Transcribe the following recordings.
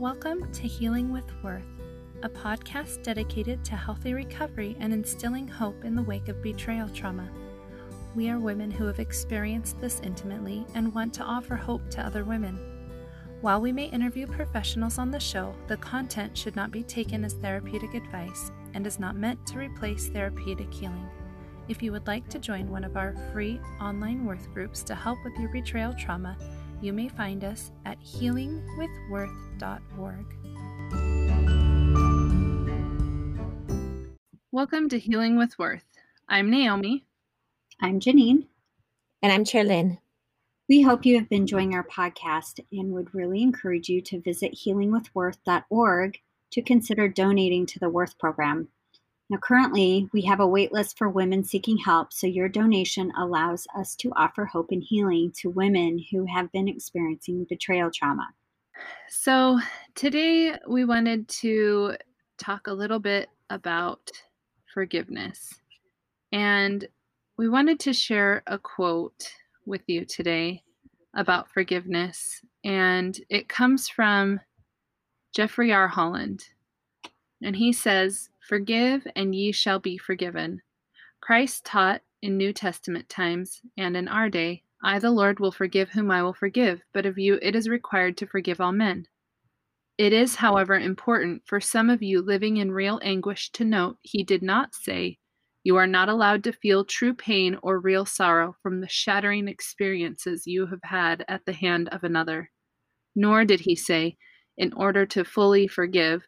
Welcome to Healing with Worth, a podcast dedicated to healthy recovery and instilling hope in the wake of betrayal trauma. We are women who have experienced this intimately and want to offer hope to other women. While we may interview professionals on the show, the content should not be taken as therapeutic advice and is not meant to replace therapeutic healing. If you would like to join one of our free online Worth groups to help with your betrayal trauma, you may find us at healingwithworth.org. Welcome to Healing with Worth. I'm Naomi. I'm Janine. And I'm Cherlyn. We hope you have been enjoying our podcast and would really encourage you to visit healingwithworth.org to consider donating to the Worth program. Now, currently, we have a waitlist for women seeking help, so your donation allows us to offer hope and healing to women who have been experiencing betrayal trauma. So, today we wanted to talk a little bit about forgiveness. And we wanted to share a quote with you today about forgiveness. And it comes from Jeffrey R. Holland. And he says, Forgive, and ye shall be forgiven. Christ taught in New Testament times and in our day, I, the Lord, will forgive whom I will forgive, but of you it is required to forgive all men. It is, however, important for some of you living in real anguish to note he did not say, You are not allowed to feel true pain or real sorrow from the shattering experiences you have had at the hand of another. Nor did he say, In order to fully forgive,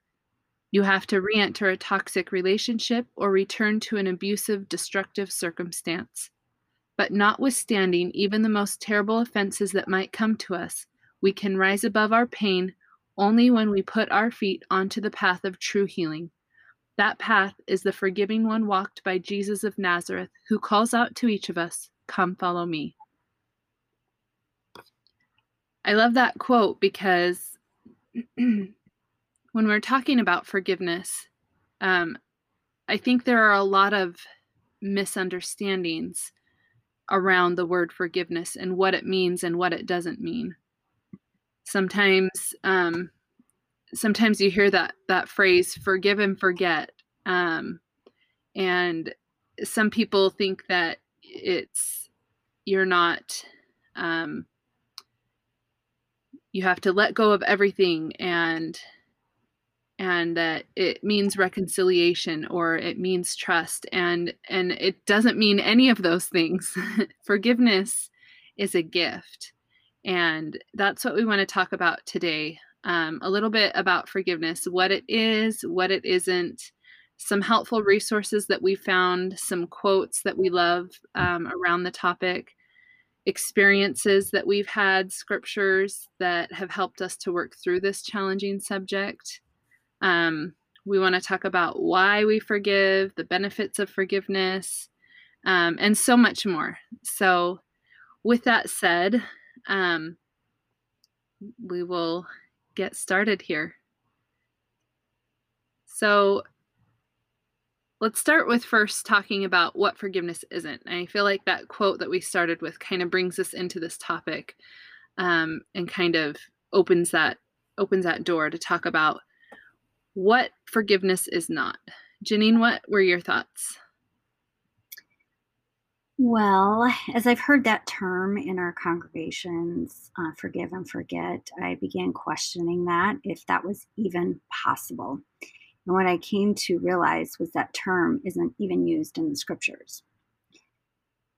you have to re enter a toxic relationship or return to an abusive, destructive circumstance. But notwithstanding even the most terrible offenses that might come to us, we can rise above our pain only when we put our feet onto the path of true healing. That path is the forgiving one walked by Jesus of Nazareth, who calls out to each of us, Come follow me. I love that quote because when we're talking about forgiveness, um, I think there are a lot of misunderstandings around the word forgiveness and what it means and what it doesn't mean. Sometimes, um, sometimes you hear that that phrase "forgive and forget," um, and some people think that it's you're not um, you have to let go of everything and and that it means reconciliation or it means trust. And and it doesn't mean any of those things. Forgiveness is a gift. And that's what we want to talk about today um, a little bit about forgiveness what it is what it isn't some helpful resources that we found some quotes that we love um, around the topic experiences that we've had scriptures that have helped us to work through this challenging subject um, we want to talk about why we forgive, the benefits of forgiveness, um, and so much more. So, with that said, um, we will get started here. So, let's start with first talking about what forgiveness isn't. I feel like that quote that we started with kind of brings us into this topic um, and kind of opens that opens that door to talk about what forgiveness is not. Janine, what were your thoughts? Well, as I've heard that term in our congregations, uh, forgive and forget, I began questioning that if that was even possible. And what I came to realize was that term isn't even used in the scriptures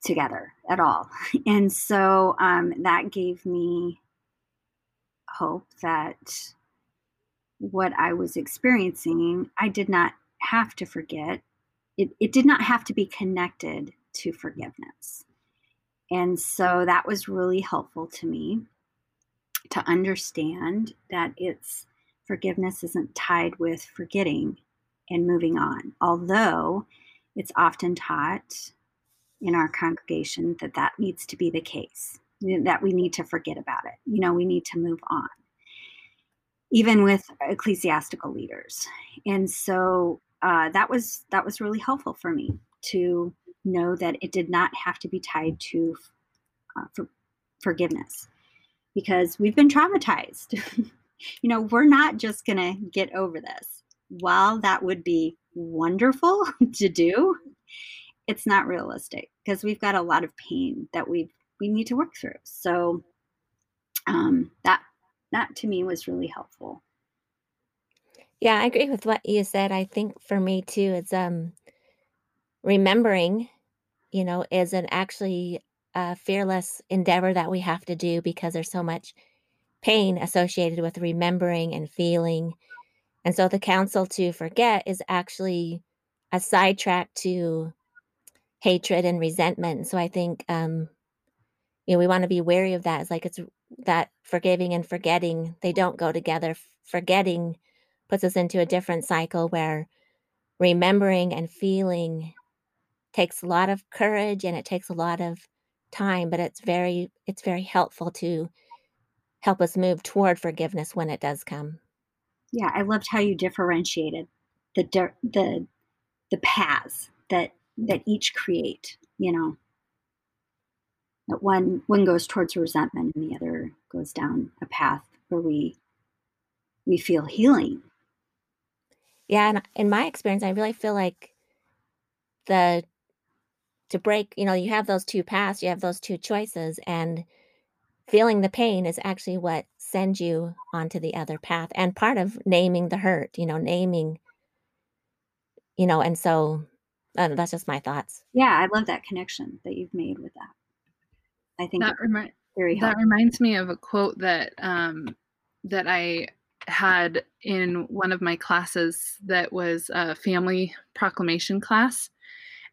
together at all. And so um, that gave me hope that what I was experiencing, I did not have to forget. It, it did not have to be connected to forgiveness. And so that was really helpful to me to understand that it's forgiveness isn't tied with forgetting and moving on. Although it's often taught in our congregation that that needs to be the case, that we need to forget about it. You know, we need to move on even with ecclesiastical leaders. And so uh, that was that was really helpful for me to know that it did not have to be tied to uh, for forgiveness because we've been traumatized you know, we're not just going to get over this. While that would be wonderful to do, it's not realistic because we've got a lot of pain that we we need to work through. So um, that that to me was really helpful. Yeah, I agree with what you said. I think for me too, it's um remembering, you know, is an actually a fearless endeavor that we have to do because there's so much pain associated with remembering and feeling. And so the counsel to forget is actually a sidetrack to hatred and resentment. So I think um you know we want to be wary of that. It's like it's that forgiving and forgetting, they don't go together. Forgetting puts us into a different cycle where remembering and feeling takes a lot of courage and it takes a lot of time, but it's very it's very helpful to help us move toward forgiveness when it does come. Yeah, I loved how you differentiated the the the paths that that each create, you know. That one one goes towards resentment and the other goes down a path where we we feel healing. Yeah, and in my experience, I really feel like the to break, you know, you have those two paths, you have those two choices, and feeling the pain is actually what sends you onto the other path and part of naming the hurt, you know, naming, you know, and so uh, that's just my thoughts. Yeah, I love that connection that you've made with that. I think that, remi- very that reminds me of a quote that um, that I had in one of my classes that was a family proclamation class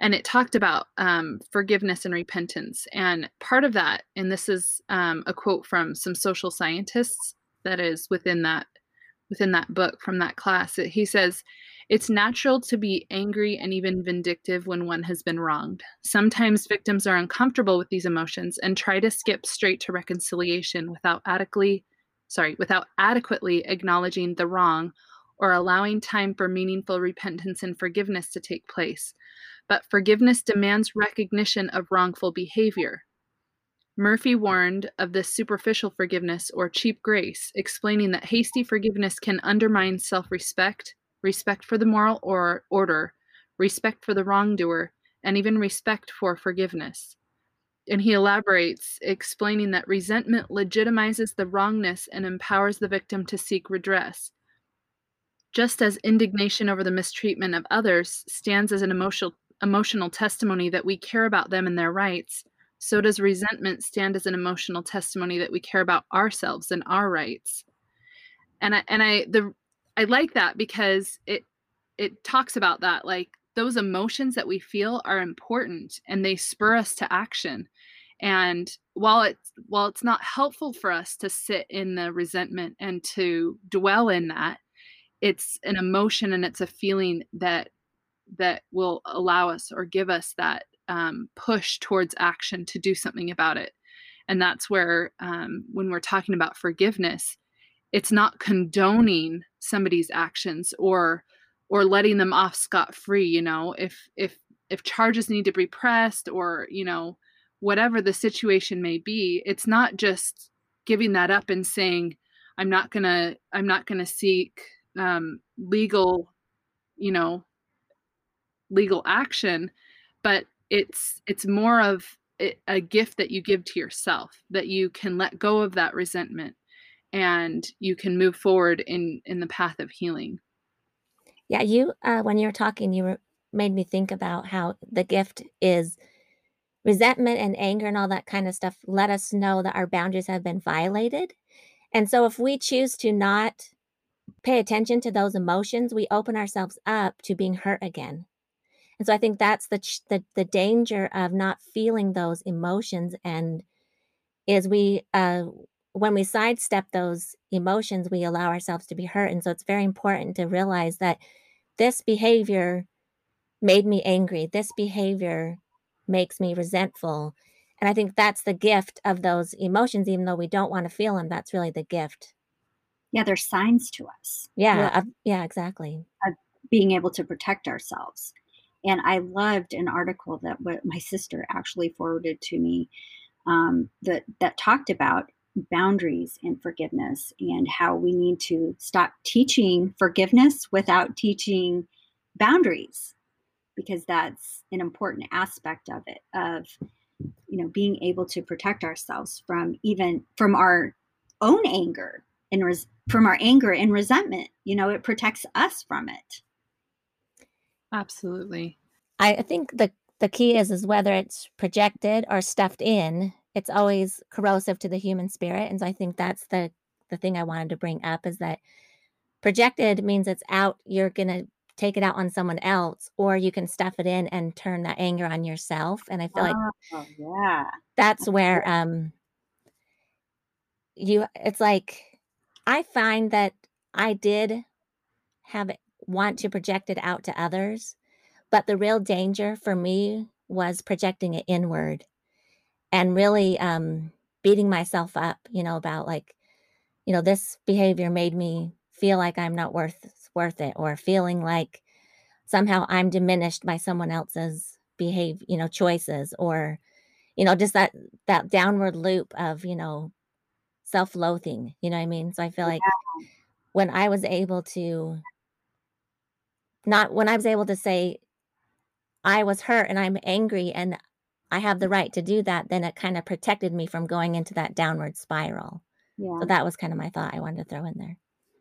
and it talked about um, forgiveness and repentance. And part of that, and this is um, a quote from some social scientists that is within that within that book from that class. He says, "It's natural to be angry and even vindictive when one has been wronged. Sometimes victims are uncomfortable with these emotions and try to skip straight to reconciliation without adequately, sorry, without adequately acknowledging the wrong." Or allowing time for meaningful repentance and forgiveness to take place but forgiveness demands recognition of wrongful behavior. Murphy warned of this superficial forgiveness or cheap grace, explaining that hasty forgiveness can undermine self respect, respect for the moral or order, respect for the wrongdoer, and even respect for forgiveness. And he elaborates, explaining that resentment legitimizes the wrongness and empowers the victim to seek redress. Just as indignation over the mistreatment of others stands as an emotional emotional testimony that we care about them and their rights, so does resentment stand as an emotional testimony that we care about ourselves and our rights. And I and I the I like that because it it talks about that like those emotions that we feel are important and they spur us to action. And while it's while it's not helpful for us to sit in the resentment and to dwell in that, it's an emotion and it's a feeling that that will allow us or give us that um, push towards action to do something about it. And that's where, um, when we're talking about forgiveness, it's not condoning somebody's actions or or letting them off scot free. You know, if if if charges need to be pressed or you know whatever the situation may be, it's not just giving that up and saying I'm not gonna I'm not gonna seek um, legal, you know, legal action but it's it's more of a gift that you give to yourself that you can let go of that resentment and you can move forward in in the path of healing. Yeah you uh, when you were talking you were, made me think about how the gift is resentment and anger and all that kind of stuff let us know that our boundaries have been violated. And so if we choose to not pay attention to those emotions we open ourselves up to being hurt again and so I think that's the the the danger of not feeling those emotions and is we uh when we sidestep those emotions, we allow ourselves to be hurt. And so it's very important to realize that this behavior made me angry. This behavior makes me resentful. And I think that's the gift of those emotions, even though we don't want to feel them. That's really the gift. Yeah, they're signs to us. Yeah, yeah, yeah exactly. being able to protect ourselves. And I loved an article that my sister actually forwarded to me um, that that talked about boundaries and forgiveness and how we need to stop teaching forgiveness without teaching boundaries because that's an important aspect of it of you know being able to protect ourselves from even from our own anger and res- from our anger and resentment you know it protects us from it absolutely. I think the the key is is whether it's projected or stuffed in it's always corrosive to the human spirit and so i think that's the the thing i wanted to bring up is that projected means it's out you're gonna take it out on someone else or you can stuff it in and turn that anger on yourself and i feel like oh, yeah. that's where um you it's like i find that i did have want to project it out to others but the real danger for me was projecting it inward and really um beating myself up you know about like you know this behavior made me feel like i'm not worth worth it or feeling like somehow i'm diminished by someone else's behavior you know choices or you know just that that downward loop of you know self-loathing you know what i mean so i feel like yeah. when i was able to not when i was able to say i was hurt and i'm angry and i have the right to do that then it kind of protected me from going into that downward spiral. Yeah. so that was kind of my thought i wanted to throw in there.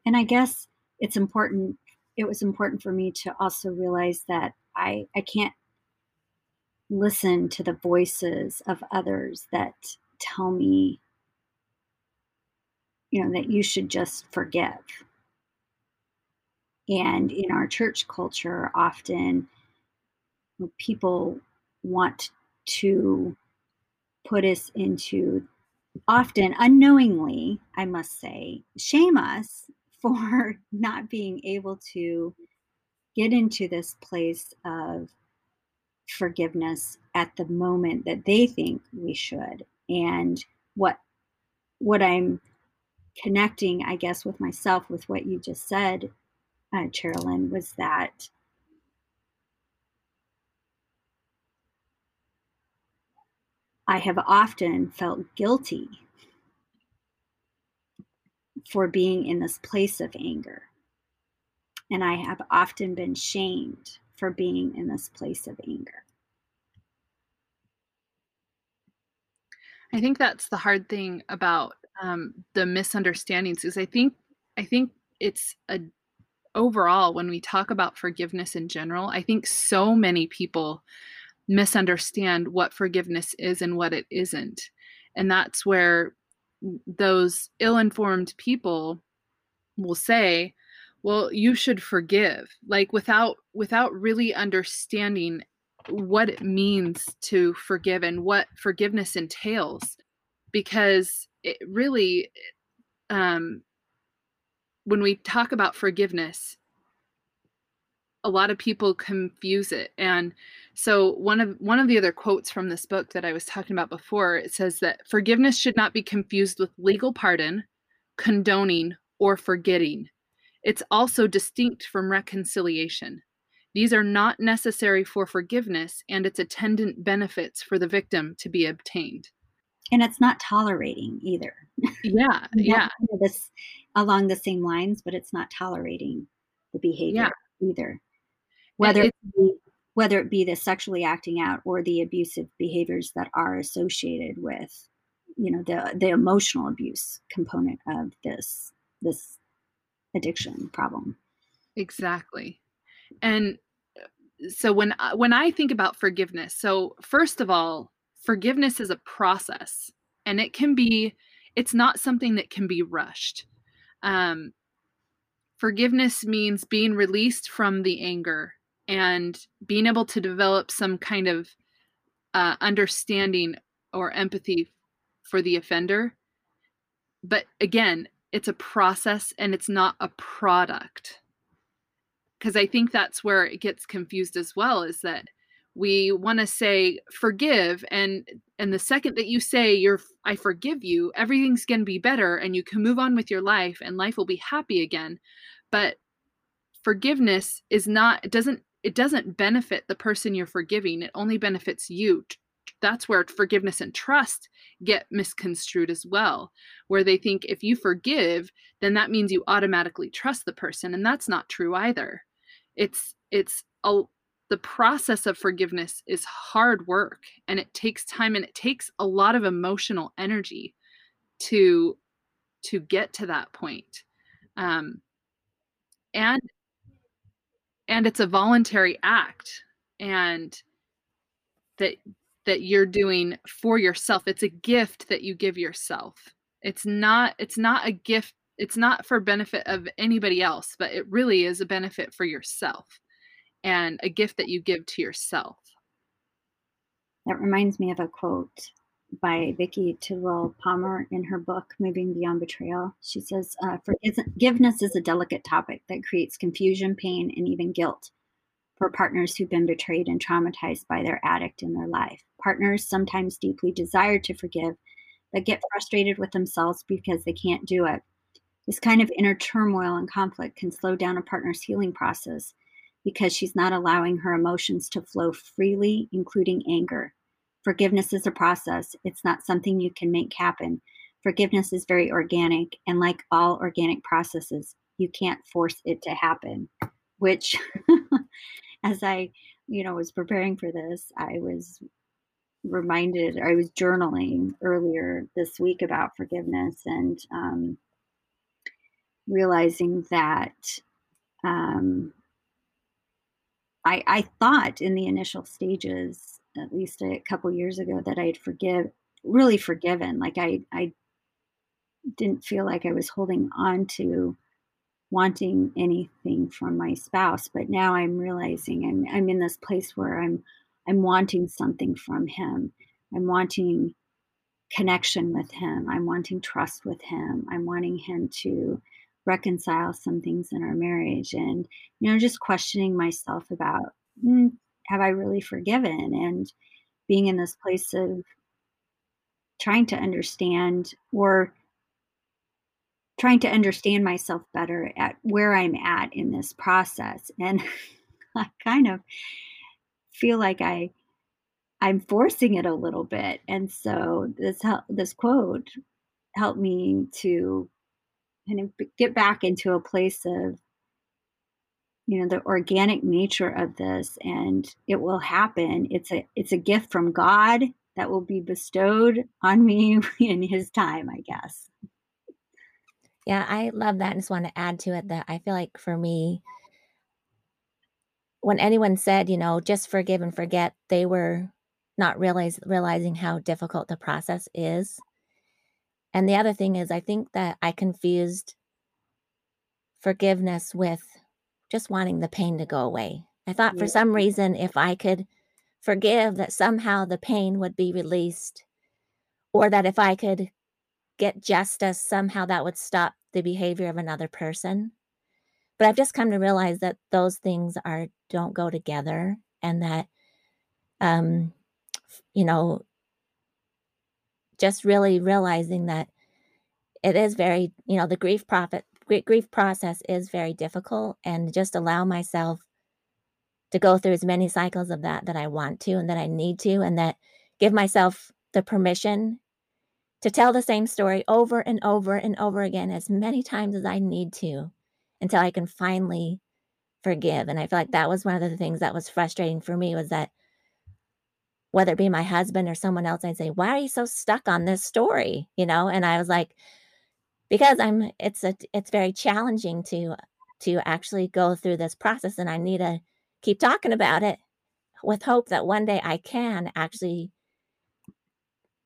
And i guess it's important it was important for me to also realize that i i can't listen to the voices of others that tell me you know that you should just forgive and in our church culture often people want to put us into often unknowingly i must say shame us for not being able to get into this place of forgiveness at the moment that they think we should. And what what i'm connecting i guess with myself with what you just said uh, was that I have often felt guilty for being in this place of anger. And I have often been shamed for being in this place of anger. I think that's the hard thing about um, the misunderstandings is I think I think it's a overall when we talk about forgiveness in general, I think so many people misunderstand what forgiveness is and what it isn't. And that's where those ill-informed people will say, well, you should forgive, like without without really understanding what it means to forgive and what forgiveness entails because it really um when we talk about forgiveness a lot of people confuse it and so one of one of the other quotes from this book that I was talking about before it says that forgiveness should not be confused with legal pardon, condoning or forgetting. It's also distinct from reconciliation. These are not necessary for forgiveness and its attendant benefits for the victim to be obtained. And it's not tolerating either. Yeah, yeah. This along the same lines, but it's not tolerating the behavior yeah. either. Whether it, be, whether it be the sexually acting out or the abusive behaviors that are associated with, you know, the the emotional abuse component of this this addiction problem. Exactly. And uh, so when when I think about forgiveness, so first of all, forgiveness is a process and it can be it's not something that can be rushed. Um, forgiveness means being released from the anger and being able to develop some kind of uh, understanding or empathy for the offender. But again, it's a process and it's not a product. Because I think that's where it gets confused as well is that we want to say forgive and and the second that you say you're I forgive you, everything's going to be better and you can move on with your life and life will be happy again. But forgiveness is not it doesn't it doesn't benefit the person you're forgiving it only benefits you that's where forgiveness and trust get misconstrued as well where they think if you forgive then that means you automatically trust the person and that's not true either it's it's a the process of forgiveness is hard work and it takes time and it takes a lot of emotional energy to to get to that point. Um and and it's a voluntary act and that that you're doing for yourself. It's a gift that you give yourself. It's not it's not a gift it's not for benefit of anybody else but it really is a benefit for yourself and a gift that you give to yourself that reminds me of a quote by Vicki Tidwell Palmer in her book Moving Beyond Betrayal. She says, uh, Forgiveness is a delicate topic that creates confusion, pain, and even guilt for partners who've been betrayed and traumatized by their addict in their life. Partners sometimes deeply desire to forgive, but get frustrated with themselves because they can't do it. This kind of inner turmoil and conflict can slow down a partner's healing process because she's not allowing her emotions to flow freely, including anger. Forgiveness is a process, it's not something you can make happen. Forgiveness is very organic, and like all organic processes, you can't force it to happen, which as I, you know, was preparing for this, I was reminded, I was journaling earlier this week about forgiveness and um, realizing that um, I, I thought in the initial stages, at least a couple years ago, that I'd forgive, really forgiven. Like I, I didn't feel like I was holding on to wanting anything from my spouse but now i'm realizing i'm i'm in this place where i'm i'm wanting something from him i'm wanting connection with him i'm wanting trust with him i'm wanting him to reconcile some things in our marriage and you know just questioning myself about mm, have i really forgiven and being in this place of trying to understand or trying to understand myself better at where I'm at in this process. And I kind of feel like I I'm forcing it a little bit. And so this this quote helped me to kind of get back into a place of you know the organic nature of this and it will happen it's a it's a gift from god that will be bestowed on me in his time i guess yeah, I love that. and just want to add to it that I feel like for me, when anyone said, you know, just forgive and forget, they were not realize, realizing how difficult the process is. And the other thing is, I think that I confused forgiveness with just wanting the pain to go away. I thought for some reason, if I could forgive, that somehow the pain would be released, or that if I could get justice, somehow that would stop the behavior of another person. But I've just come to realize that those things are don't go together and that um you know just really realizing that it is very, you know, the grief profit grief process is very difficult and just allow myself to go through as many cycles of that that I want to and that I need to and that give myself the permission to tell the same story over and over and over again as many times as I need to until I can finally forgive. And I feel like that was one of the things that was frustrating for me was that whether it be my husband or someone else, I'd say, Why are you so stuck on this story? You know, and I was like, because I'm it's a it's very challenging to to actually go through this process and I need to keep talking about it with hope that one day I can actually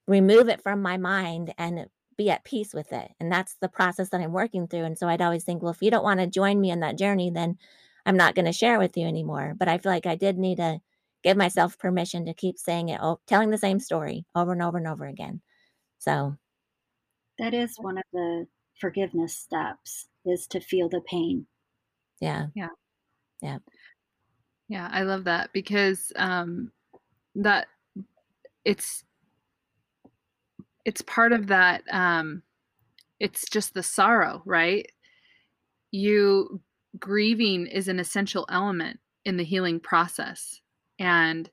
remove it from my mind and be at peace with it. And that's the process that I'm working through. And so I'd always think, well, if you don't want to join me in that journey, then I'm not going to share with you anymore. But I feel like I did need to give myself permission to keep saying it, oh, telling the same story over and over and over again. So that is one of the forgiveness steps is to feel the pain. Yeah. Yeah. Yeah. Yeah. I love that because um, that it's it's part of that um it's just the sorrow right you grieving is an essential element in the healing process and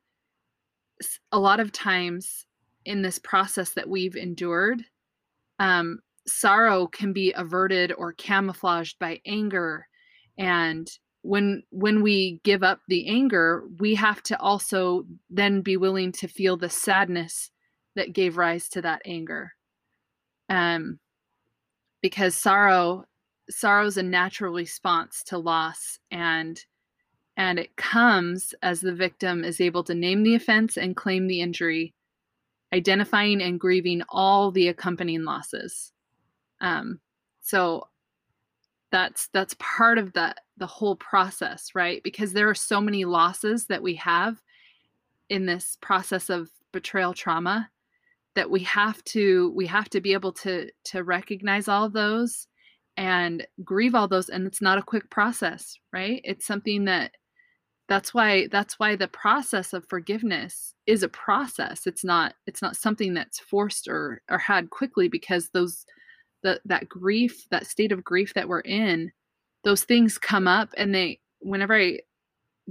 a lot of times in this process that we've endured, um, sorrow can be averted or camouflaged by anger. And when when we give up the anger we have to also then be willing to feel the sadness that gave rise to that anger. Um because sorrow sorrow is a natural response to loss and and it comes as the victim is able to name the offense and claim the injury identifying and grieving all the accompanying losses. Um, so that's that's part of the the whole process right? Because there are so many losses that we have in this process of betrayal trauma that we have to we have to be able to to recognize all of those and grieve all those and it's not a quick process right? It's something that that's why that's why the process of forgiveness is a process. It's not it's not something that's forced or or had quickly because those the that grief that state of grief that we're in those things come up and they whenever i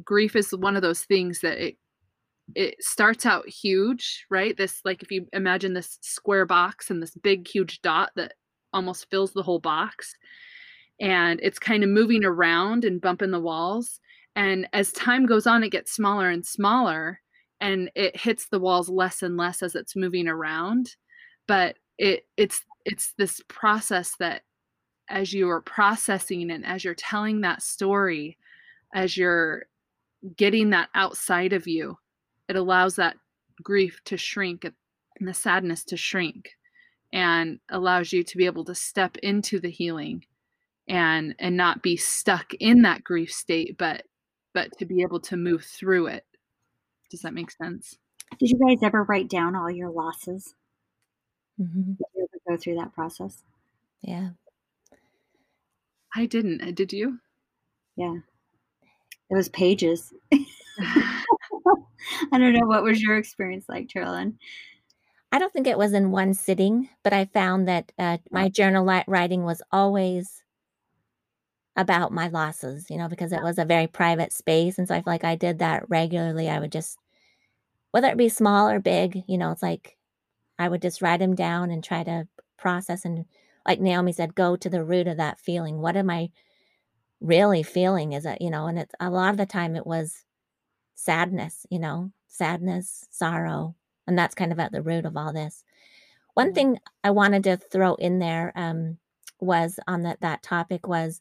grief is one of those things that it it starts out huge right? This like if you imagine this square box and this big huge dot that almost fills the whole box and it's kind of moving around and bumping the walls and as time goes on, it gets smaller and smaller and it hits the walls less and less as it's moving around. But it it's it's this process that as you are processing and as you're telling that story, as you're getting that outside of you, it allows that grief to shrink and the sadness to shrink and allows you to be able to step into the healing and and not be stuck in that grief state but but to be able to move through it. Does that make sense? Did you guys ever write down all your losses? Mm-hmm. Did you ever go through that process? Yeah. I didn't. Uh, did you? Yeah. It was pages. I don't know. What was your experience like, Carolyn? I don't think it was in one sitting, but I found that uh, my journal writing was always about my losses, you know, because it was a very private space. And so I feel like I did that regularly. I would just, whether it be small or big, you know, it's like I would just write them down and try to process and, like Naomi said, go to the root of that feeling. What am I really feeling? Is it, you know, and it's a lot of the time it was sadness, you know, sadness, sorrow. And that's kind of at the root of all this. One mm-hmm. thing I wanted to throw in there um, was on that that topic was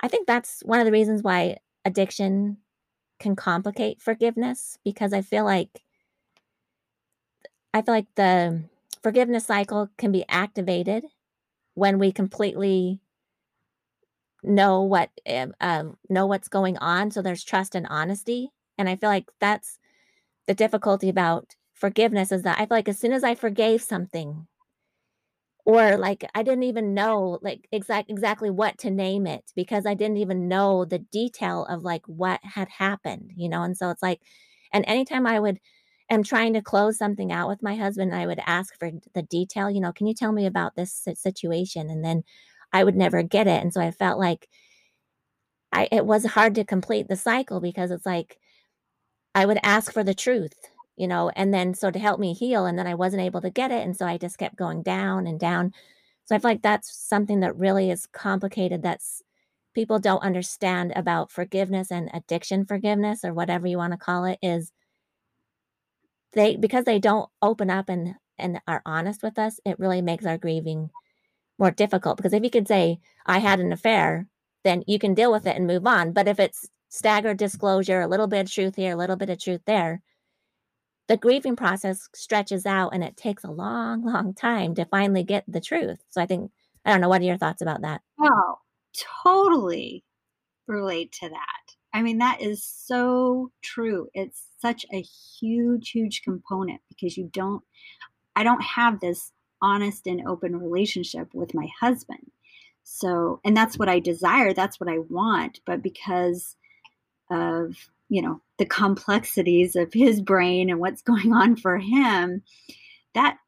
I think that's one of the reasons why addiction can complicate forgiveness because I feel like I feel like the forgiveness cycle can be activated when we completely know what uh, know what's going on so there's trust and honesty and i feel like that's the difficulty about forgiveness is that i feel like as soon as i forgave something or like I didn't even know like exact exactly what to name it because I didn't even know the detail of like what had happened, you know. And so it's like, and anytime I would am trying to close something out with my husband, I would ask for the detail, you know, can you tell me about this situation? And then I would never get it, and so I felt like I it was hard to complete the cycle because it's like I would ask for the truth you know, and then so to help me heal, and then I wasn't able to get it. And so I just kept going down and down. So I feel like that's something that really is complicated that's people don't understand about forgiveness and addiction forgiveness or whatever you want to call it is they because they don't open up and and are honest with us it really makes our grieving more difficult because if you could say i had an affair then you can deal with it and move on but if it's staggered disclosure a little bit of truth here a little bit of truth there the grieving process stretches out and it takes a long, long time to finally get the truth. So I think, I don't know, what are your thoughts about that? Oh, totally relate to that. I mean, that is so true. It's such a huge, huge component because you don't, I don't have this honest and open relationship with my husband. So, and that's what I desire, that's what I want. But because of you know the complexities of his brain and what's going on for him that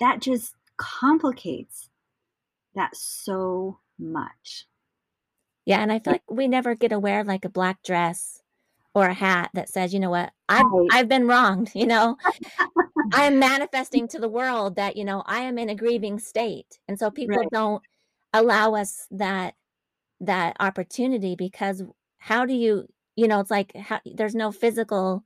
that just complicates that so much yeah and i feel like we never get aware of like a black dress or a hat that says, you know what, I've right. I've been wronged, you know. I am manifesting to the world that, you know, I am in a grieving state. And so people right. don't allow us that that opportunity because how do you, you know, it's like how, there's no physical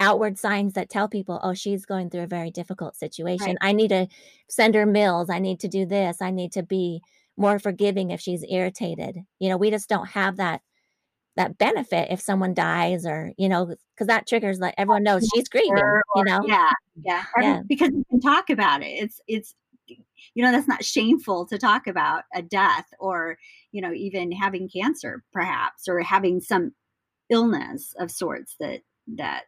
outward signs that tell people, oh, she's going through a very difficult situation. Right. I need to send her meals. I need to do this. I need to be more forgiving if she's irritated. You know, we just don't have that that benefit if someone dies or you know because that triggers like everyone knows she's grieving or, you know yeah yeah, yeah. because you can talk about it it's it's you know that's not shameful to talk about a death or you know even having cancer perhaps or having some illness of sorts that that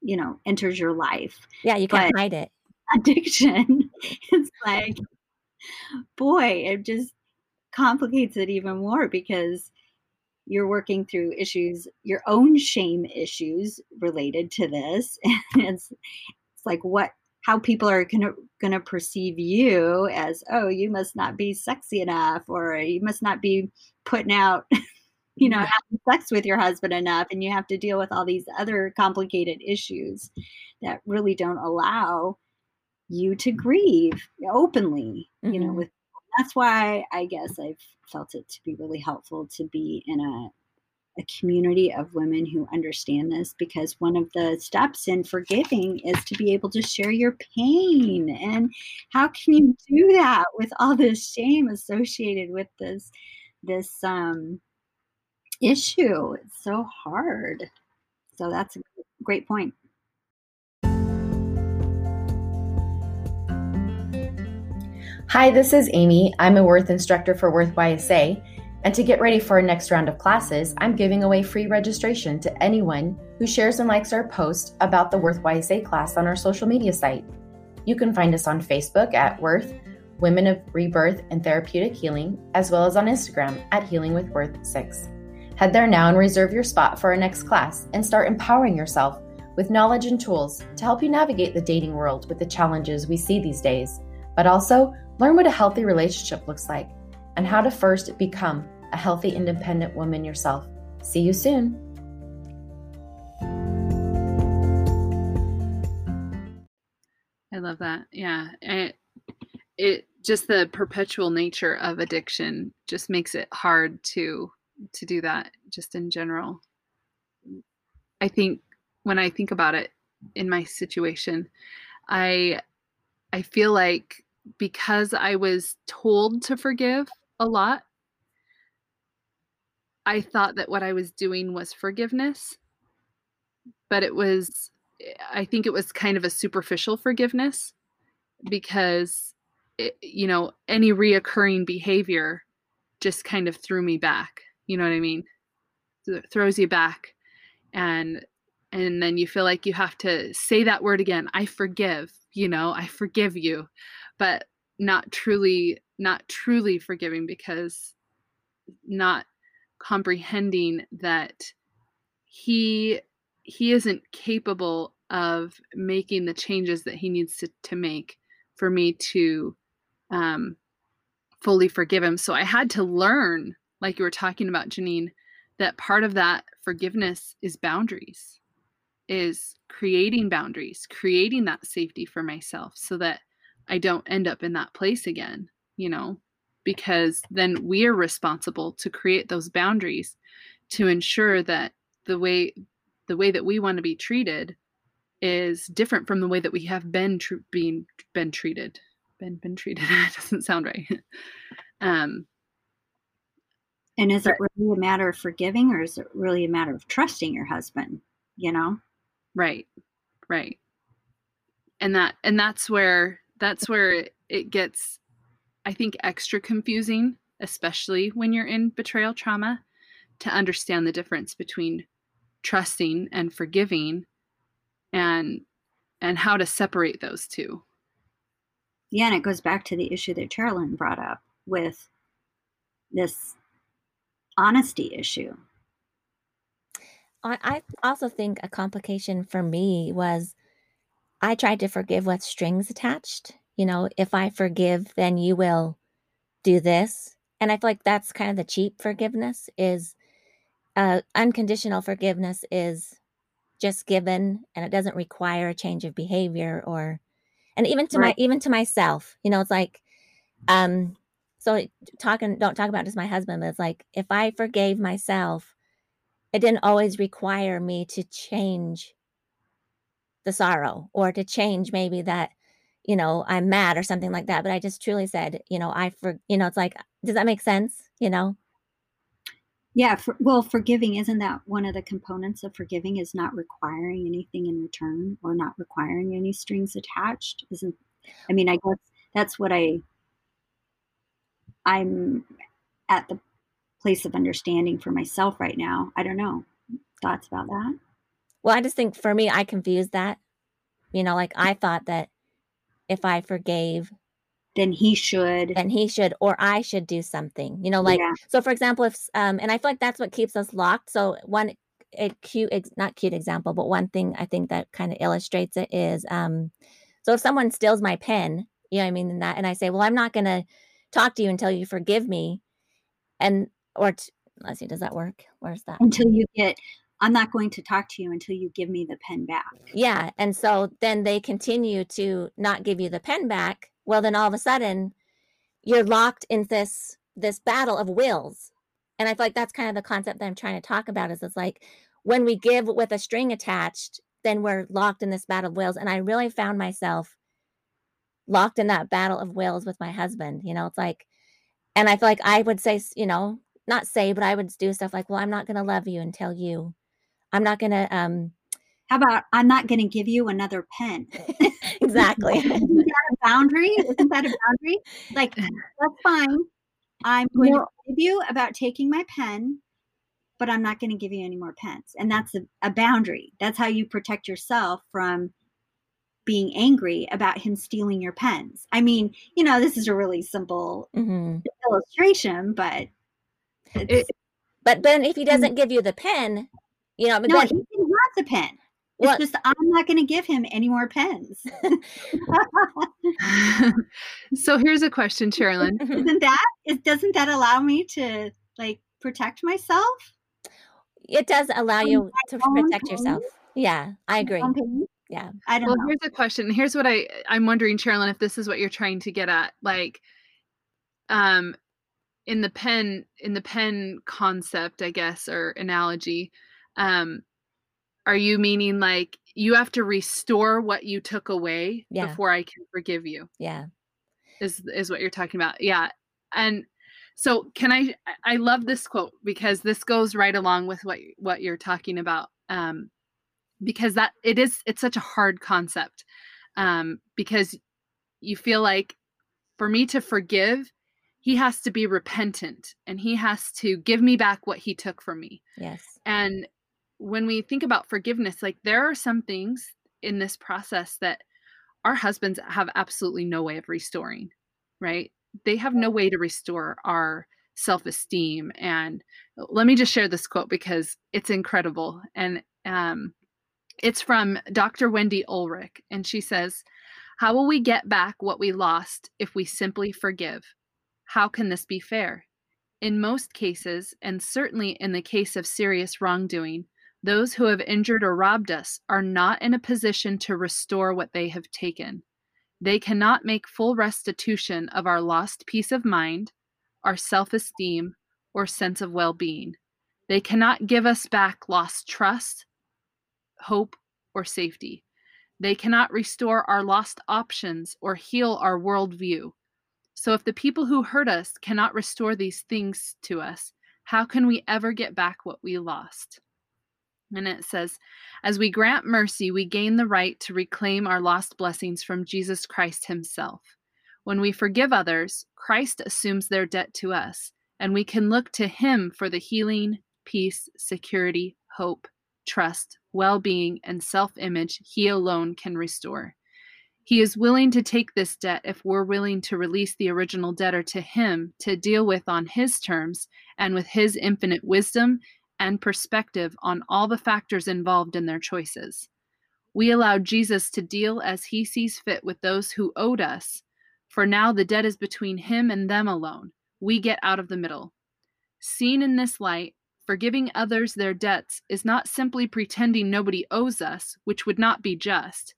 you know enters your life. Yeah you can't but hide it. addiction it's like boy it just complicates it even more because you're working through issues your own shame issues related to this. And it's it's like what how people are gonna gonna perceive you as oh you must not be sexy enough or you must not be putting out you know having sex with your husband enough and you have to deal with all these other complicated issues that really don't allow you to grieve openly mm-hmm. you know mm-hmm. with that's why I guess I've felt it to be really helpful to be in a a community of women who understand this because one of the steps in forgiving is to be able to share your pain and how can you do that with all this shame associated with this this um issue it's so hard so that's a great point Hi, this is Amy. I'm a Worth instructor for Worth YSA. And to get ready for our next round of classes, I'm giving away free registration to anyone who shares and likes our post about the Worth YSA class on our social media site. You can find us on Facebook at Worth Women of Rebirth and Therapeutic Healing, as well as on Instagram at Healing with Worth 6. Head there now and reserve your spot for our next class and start empowering yourself with knowledge and tools to help you navigate the dating world with the challenges we see these days, but also Learn what a healthy relationship looks like and how to first become a healthy, independent woman yourself. See you soon. I love that. Yeah. It, it just the perpetual nature of addiction just makes it hard to to do that just in general. I think when I think about it in my situation, I I feel like because I was told to forgive a lot, I thought that what I was doing was forgiveness. But it was, I think it was kind of a superficial forgiveness because, it, you know, any reoccurring behavior just kind of threw me back. You know what I mean? It throws you back. And and then you feel like you have to say that word again i forgive you know i forgive you but not truly not truly forgiving because not comprehending that he he isn't capable of making the changes that he needs to, to make for me to um, fully forgive him so i had to learn like you were talking about janine that part of that forgiveness is boundaries is creating boundaries creating that safety for myself so that I don't end up in that place again, you know, because then we're responsible to create those boundaries to ensure that the way the way that we want to be treated is different from the way that we have been tr- being been treated. Been been treated doesn't sound right. um and is it really a matter of forgiving or is it really a matter of trusting your husband, you know? Right. Right. And that and that's where that's where it gets i think extra confusing especially when you're in betrayal trauma to understand the difference between trusting and forgiving and and how to separate those two yeah and it goes back to the issue that Carolyn brought up with this honesty issue I also think a complication for me was I tried to forgive with strings attached. You know, if I forgive, then you will do this. And I feel like that's kind of the cheap forgiveness is uh, unconditional forgiveness is just given and it doesn't require a change of behavior or and even to right. my even to myself you know it's like um so talking don't talk about just my husband but it's like if i forgave myself it didn't always require me to change the sorrow or to change maybe that you know i'm mad or something like that but i just truly said you know i for you know it's like does that make sense you know? Yeah for, well forgiving isn't that one of the components of forgiving is not requiring anything in return or not requiring any strings attached isn't i mean i guess that's what i i'm at the place of understanding for myself right now. I don't know. Thoughts about that? Well i just think for me i confused that. You know like i thought that if i forgave then he should. Then he should or i should do something you know like yeah. so for example if um and i feel like that's what keeps us locked. So one a cute not cute example but one thing i think that kind of illustrates it is um so if someone steals my pen you know i mean and that and i say well i'm not going to talk to you until you forgive me. And or t- let's see does that work? Where's that? Until you get I'm not going to talk to you until you give me the pen back. Yeah. And so then they continue to not give you the pen back. Well then all of a sudden you're locked in this this battle of wills. And i feel like that's kind of the concept that i'm trying to talk about is it's like when we give with a string attached then we're locked in this battle of wills. And i really found myself locked in that battle of wills with my husband you know it's like and i feel like i would say you know not say but i would do stuff like well i'm not going to love you until you i'm not going to um how about I'm not going to give you another pen? exactly. Isn't that a boundary? Isn't that a boundary? Like, that's fine. I'm going to give you about taking my pen, but I'm not going to give you any more pens. And that's a, a boundary. That's how you protect yourself from being angry about him stealing your pens. I mean, you know, this is a really simple mm-hmm. illustration, but it, but then if he doesn't give you the pen, you know, but no, then, he can have the pen. It's just I'm not going to give him any more pens. so here's a question, Sherilyn. Isn't that is doesn't that allow me to like protect myself? It does allow you to protect yourself. Yeah, I agree. Yeah. I don't well, know. here's a question. Here's what I I'm wondering, Sherilyn, if this is what you're trying to get at. Like um in the pen in the pen concept, I guess, or analogy, um are you meaning like you have to restore what you took away yeah. before I can forgive you? Yeah. Is is what you're talking about. Yeah. And so can I I love this quote because this goes right along with what what you're talking about. Um because that it is it's such a hard concept. Um because you feel like for me to forgive he has to be repentant and he has to give me back what he took from me. Yes. And when we think about forgiveness, like there are some things in this process that our husbands have absolutely no way of restoring, right? They have no way to restore our self esteem. And let me just share this quote because it's incredible. And um, it's from Dr. Wendy Ulrich. And she says, How will we get back what we lost if we simply forgive? How can this be fair? In most cases, and certainly in the case of serious wrongdoing, those who have injured or robbed us are not in a position to restore what they have taken. They cannot make full restitution of our lost peace of mind, our self esteem, or sense of well being. They cannot give us back lost trust, hope, or safety. They cannot restore our lost options or heal our worldview. So, if the people who hurt us cannot restore these things to us, how can we ever get back what we lost? And it says, As we grant mercy, we gain the right to reclaim our lost blessings from Jesus Christ Himself. When we forgive others, Christ assumes their debt to us, and we can look to Him for the healing, peace, security, hope, trust, well being, and self image He alone can restore. He is willing to take this debt if we're willing to release the original debtor to Him to deal with on His terms and with His infinite wisdom and perspective on all the factors involved in their choices. We allowed Jesus to deal as he sees fit with those who owed us, for now the debt is between him and them alone. We get out of the middle. Seen in this light, Forgiving others their debts is not simply pretending nobody owes us, which would not be just.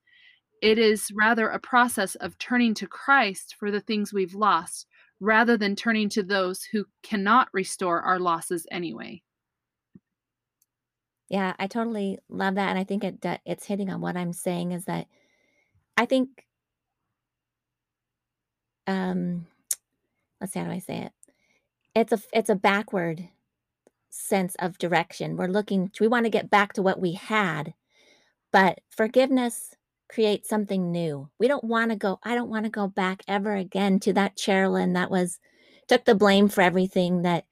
It is rather a process of turning to Christ for the things we've lost, rather than turning to those who cannot restore our losses anyway. Yeah, I totally love that, and I think it it's hitting on what I'm saying is that I think um, let's see, how do I say it? It's a it's a backward sense of direction. We're looking we wanna get back to what we had, but forgiveness creates something new. We don't wanna go I don't wanna go back ever again to that Sherilyn that was took the blame for everything, that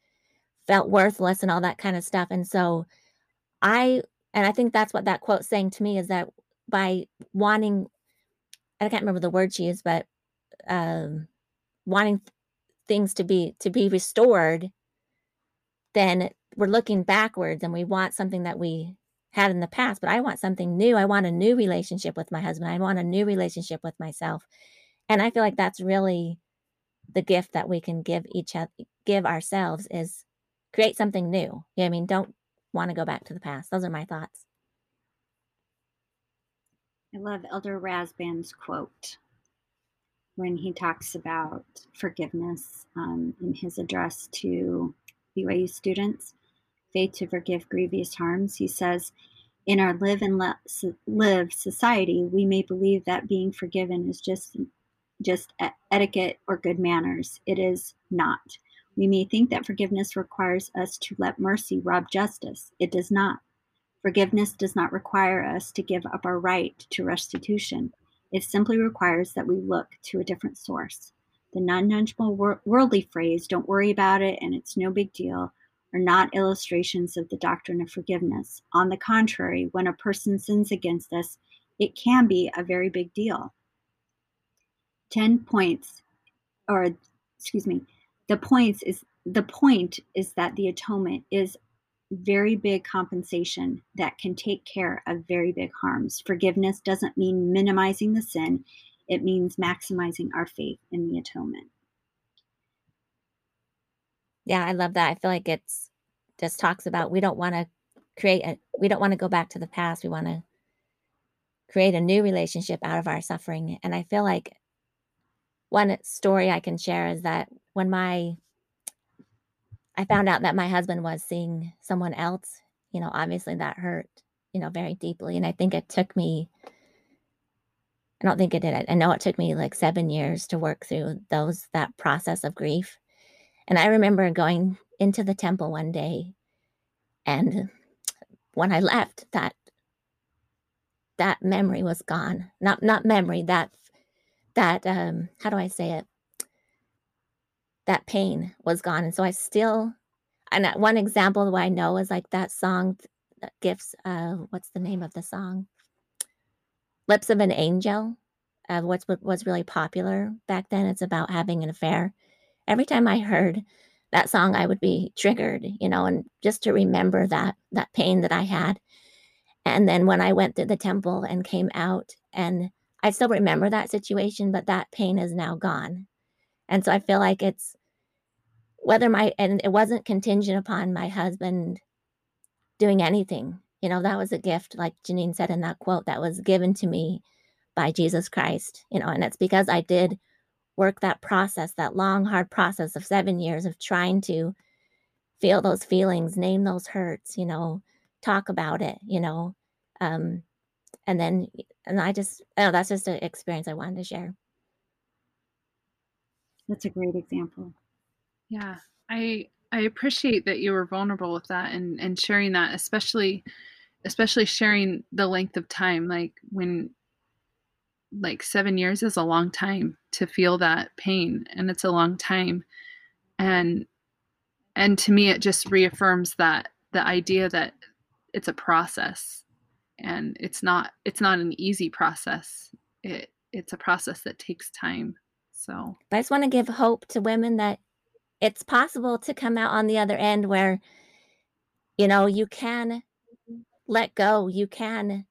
felt worthless and all that kinda stuff, and so I and I think that's what that quote's saying to me is that by wanting I can't remember the word she used, but, um, wanting things to be to be restored, then we're looking backwards and we want something that we had in the past, but I want something new. I want a new relationship with my husband. I want a new relationship with myself. And I feel like that's really the gift that we can give each other give ourselves is create something new. Yeah, I mean, don't want to go back to the past. Those are my thoughts. I love Elder Rasband's quote when he talks about forgiveness um, in his address to BYU students, faith to forgive grievous harms. He says, in our live and let live society, we may believe that being forgiven is just just etiquette or good manners. It is not. We may think that forgiveness requires us to let mercy rob justice. It does not. Forgiveness does not require us to give up our right to restitution. It simply requires that we look to a different source. The non judgmental wor- worldly phrase, don't worry about it and it's no big deal, are not illustrations of the doctrine of forgiveness. On the contrary, when a person sins against us, it can be a very big deal. 10 points, or excuse me, the points is the point is that the atonement is very big compensation that can take care of very big harms. Forgiveness doesn't mean minimizing the sin, it means maximizing our faith in the atonement. Yeah, I love that. I feel like it's just talks about we don't want to create a we don't want to go back to the past. We want to create a new relationship out of our suffering. And I feel like one story I can share is that when my I found out that my husband was seeing someone else, you know, obviously that hurt, you know, very deeply. And I think it took me, I don't think it did. It. I know it took me like seven years to work through those, that process of grief. And I remember going into the temple one day and when I left, that that memory was gone. Not not memory, that that um how do I say it? that pain was gone. And so I still, and one example that I know is like that song, Gifts, uh, what's the name of the song? Lips of an Angel, uh, what's what was really popular back then. It's about having an affair. Every time I heard that song, I would be triggered, you know, and just to remember that that pain that I had. And then when I went to the temple and came out, and I still remember that situation, but that pain is now gone. And so I feel like it's whether my, and it wasn't contingent upon my husband doing anything. You know, that was a gift, like Janine said in that quote, that was given to me by Jesus Christ, you know, and it's because I did work that process, that long, hard process of seven years of trying to feel those feelings, name those hurts, you know, talk about it, you know. Um, and then, and I just, oh, that's just an experience I wanted to share. That's a great example. Yeah. I I appreciate that you were vulnerable with that and and sharing that, especially especially sharing the length of time like when like 7 years is a long time to feel that pain and it's a long time. And and to me it just reaffirms that the idea that it's a process and it's not it's not an easy process. It it's a process that takes time so, I just want to give hope to women that it's possible to come out on the other end where, you know, you can let go, you can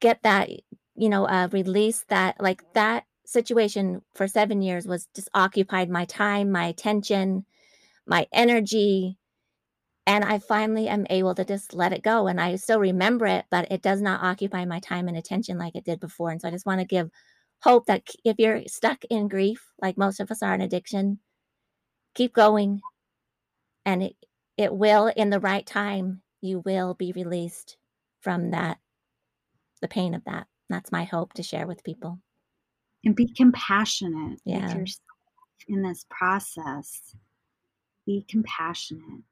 get that, you know, uh, release that, like that situation for seven years was just occupied my time, my attention, my energy, and I finally am able to just let it go. And I still remember it, but it does not occupy my time and attention like it did before. And so I just want to give hope that if you're stuck in grief, like most of us are in addiction, keep going. And it, it will, in the right time, you will be released from that, the pain of that. That's my hope to share with people. And be compassionate Yeah. with yourself in this process. Be compassionate.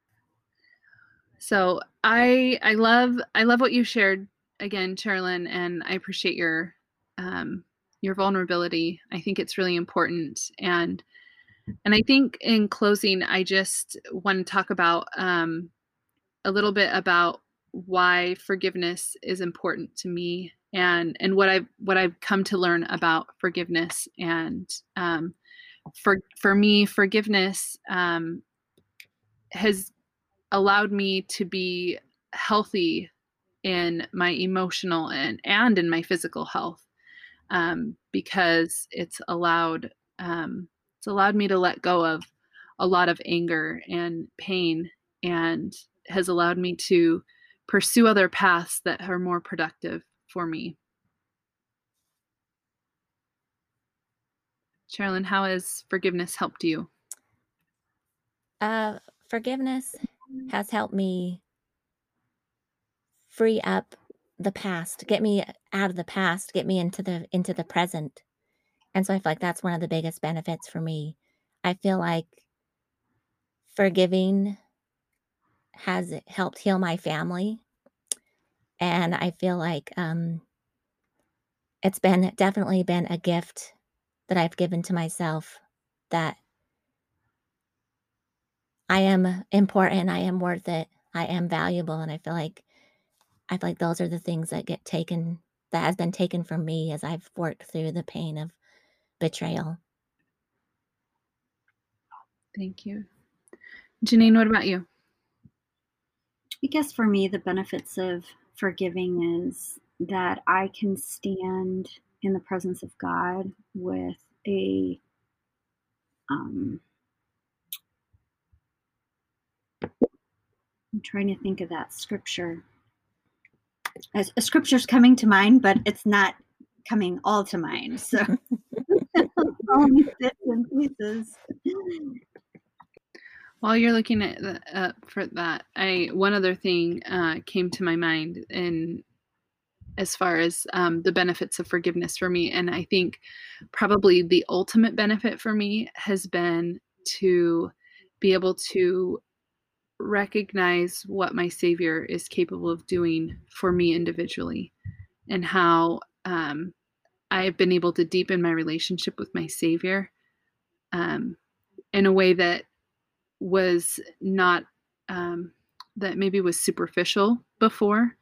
So I I love I love what you shared again, Sherilyn, and I appreciate your um, your vulnerability. I think it's really important, and and I think in closing, I just want to talk about um, a little bit about why forgiveness is important to me, and and what I've what I've come to learn about forgiveness, and um, for for me, forgiveness um, has allowed me to be healthy in my emotional and and in my physical health um, because it's allowed um, it's allowed me to let go of a lot of anger and pain and has allowed me to pursue other paths that are more productive for me. Sherilyn, how has forgiveness helped you? Uh, forgiveness has helped me free up the past, get me out of the past, get me into the into the present. And so I feel like that's one of the biggest benefits for me. I feel like forgiving has helped heal my family. And I feel like um it's been definitely been a gift that I've given to myself that I am important, I am worth it, I am valuable, and I feel like I feel like those are the things that get taken that has been taken from me as I've worked through the pain of betrayal. Thank you. Janine, what about you? I guess for me, the benefits of forgiving is that I can stand in the presence of God with a um, I'm trying to think of that scripture. A, a scripture's coming to mind, but it's not coming all to mind. So only bits and pieces. While you're looking at uh, for that, I one other thing uh, came to my mind in as far as um, the benefits of forgiveness for me, and I think probably the ultimate benefit for me has been to be able to recognize what my Savior is capable of doing for me individually, and how um, I have been able to deepen my relationship with my Savior um, in a way that was not um, that maybe was superficial before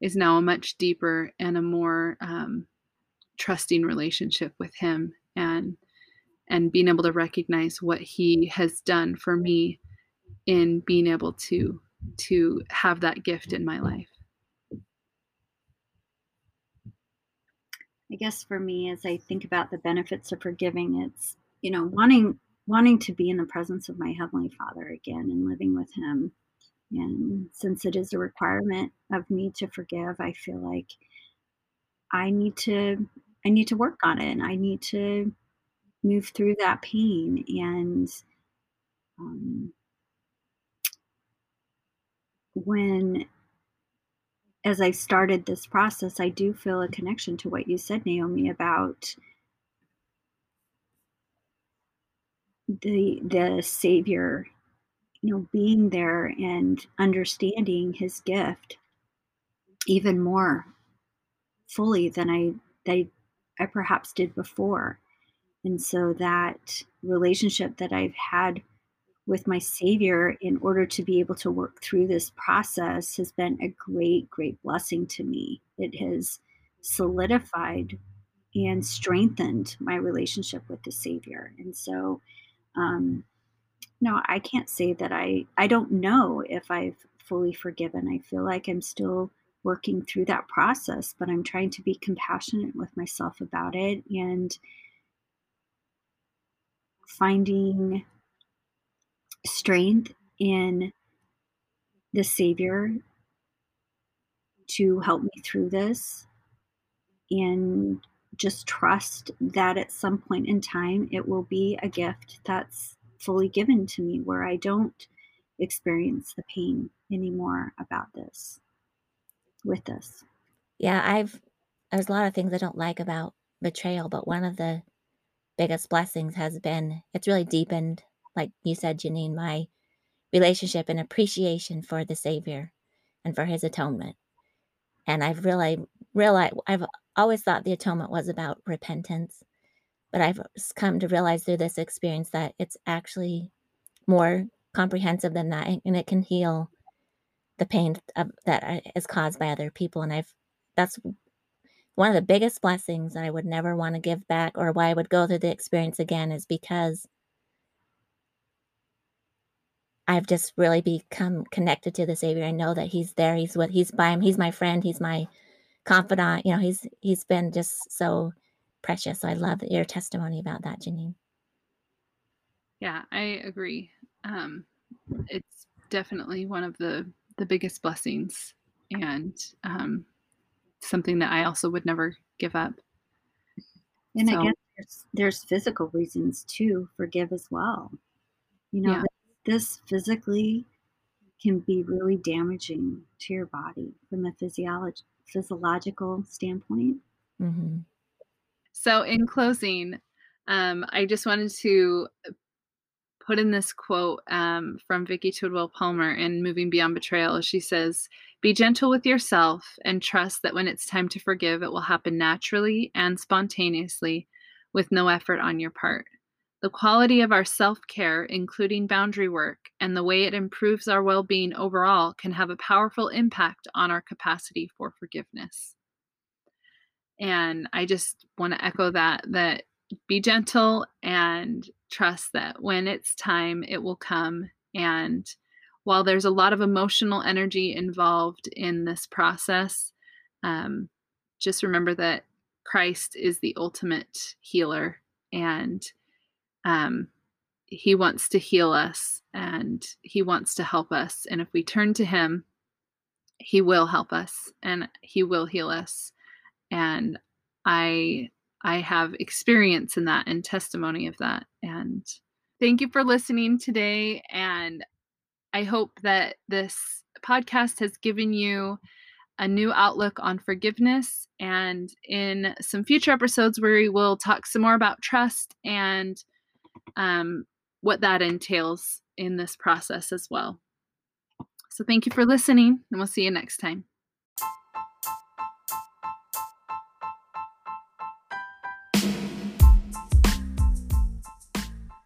is now a much deeper and a more um, trusting relationship with him and and being able to recognize what he has done for me in being able to to have that gift in my life. I guess for me, as I think about the benefits of forgiving, it's you know wanting wanting to be in the presence of my heavenly Father again and living with Him. And since it is a requirement of me to forgive, I feel like I need to I need to work on it. And I need to move through that pain and um, when as I started this process, I do feel a connection to what you said, Naomi, about the the Savior, you know, being there and understanding His gift even more fully than I they I perhaps did before, and so that relationship that I've had with my Savior in order to be able to work through this process has been a great, great blessing to me. It has solidified and strengthened my relationship with the Savior. And so, um, no, I can't say that I, I don't know if I've fully forgiven. I feel like I'm still working through that process, but I'm trying to be compassionate with myself about it and finding strength in the Savior to help me through this and just trust that at some point in time it will be a gift that's fully given to me where I don't experience the pain anymore about this with this. Yeah, I've there's a lot of things I don't like about betrayal, but one of the biggest blessings has been it's really deepened, like you said, Janine, my relationship and appreciation for the Savior and for his atonement. And I've really realized I've always thought the atonement was about repentance, but I've come to realize through this experience that it's actually more comprehensive than that and it can heal the pain of, that uh, caused by other people and i've that's one of the biggest blessings that i would never want to give back or why i would go through the experience again is because i've just really become connected to the savior. I know that he's there. He's what he's by him. He's my friend. He's my confidant you know he's he's been just so precious so i love your testimony about that janine yeah i agree um, it's definitely one of the the biggest blessings and um, something that I also would never give up. And so, I guess there's, there's physical reasons to forgive as well. You know, yeah. this physically can be really damaging to your body from a physiology, physiological standpoint. Mm-hmm. So, in closing, um, I just wanted to put in this quote um, from Vicki Tidwell Palmer in Moving Beyond Betrayal. She says, Be gentle with yourself and trust that when it's time to forgive, it will happen naturally and spontaneously with no effort on your part. The quality of our self care, including boundary work, and the way it improves our well being overall can have a powerful impact on our capacity for forgiveness. And I just want to echo that, that be gentle and trust that when it's time, it will come. And while there's a lot of emotional energy involved in this process, um, just remember that Christ is the ultimate healer and um, he wants to heal us and he wants to help us. And if we turn to him, he will help us and he will heal us. And I I have experience in that and testimony of that. And thank you for listening today. And I hope that this podcast has given you a new outlook on forgiveness. And in some future episodes, we will talk some more about trust and um, what that entails in this process as well. So, thank you for listening, and we'll see you next time.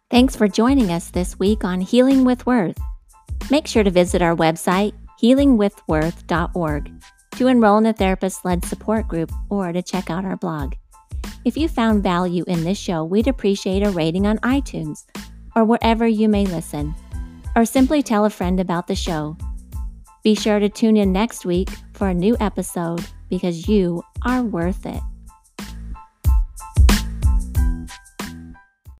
Thanks for joining us this week on Healing with Worth. Make sure to visit our website, healingwithworth.org, to enroll in a therapist led support group or to check out our blog. If you found value in this show, we'd appreciate a rating on iTunes or wherever you may listen, or simply tell a friend about the show. Be sure to tune in next week for a new episode because you are worth it.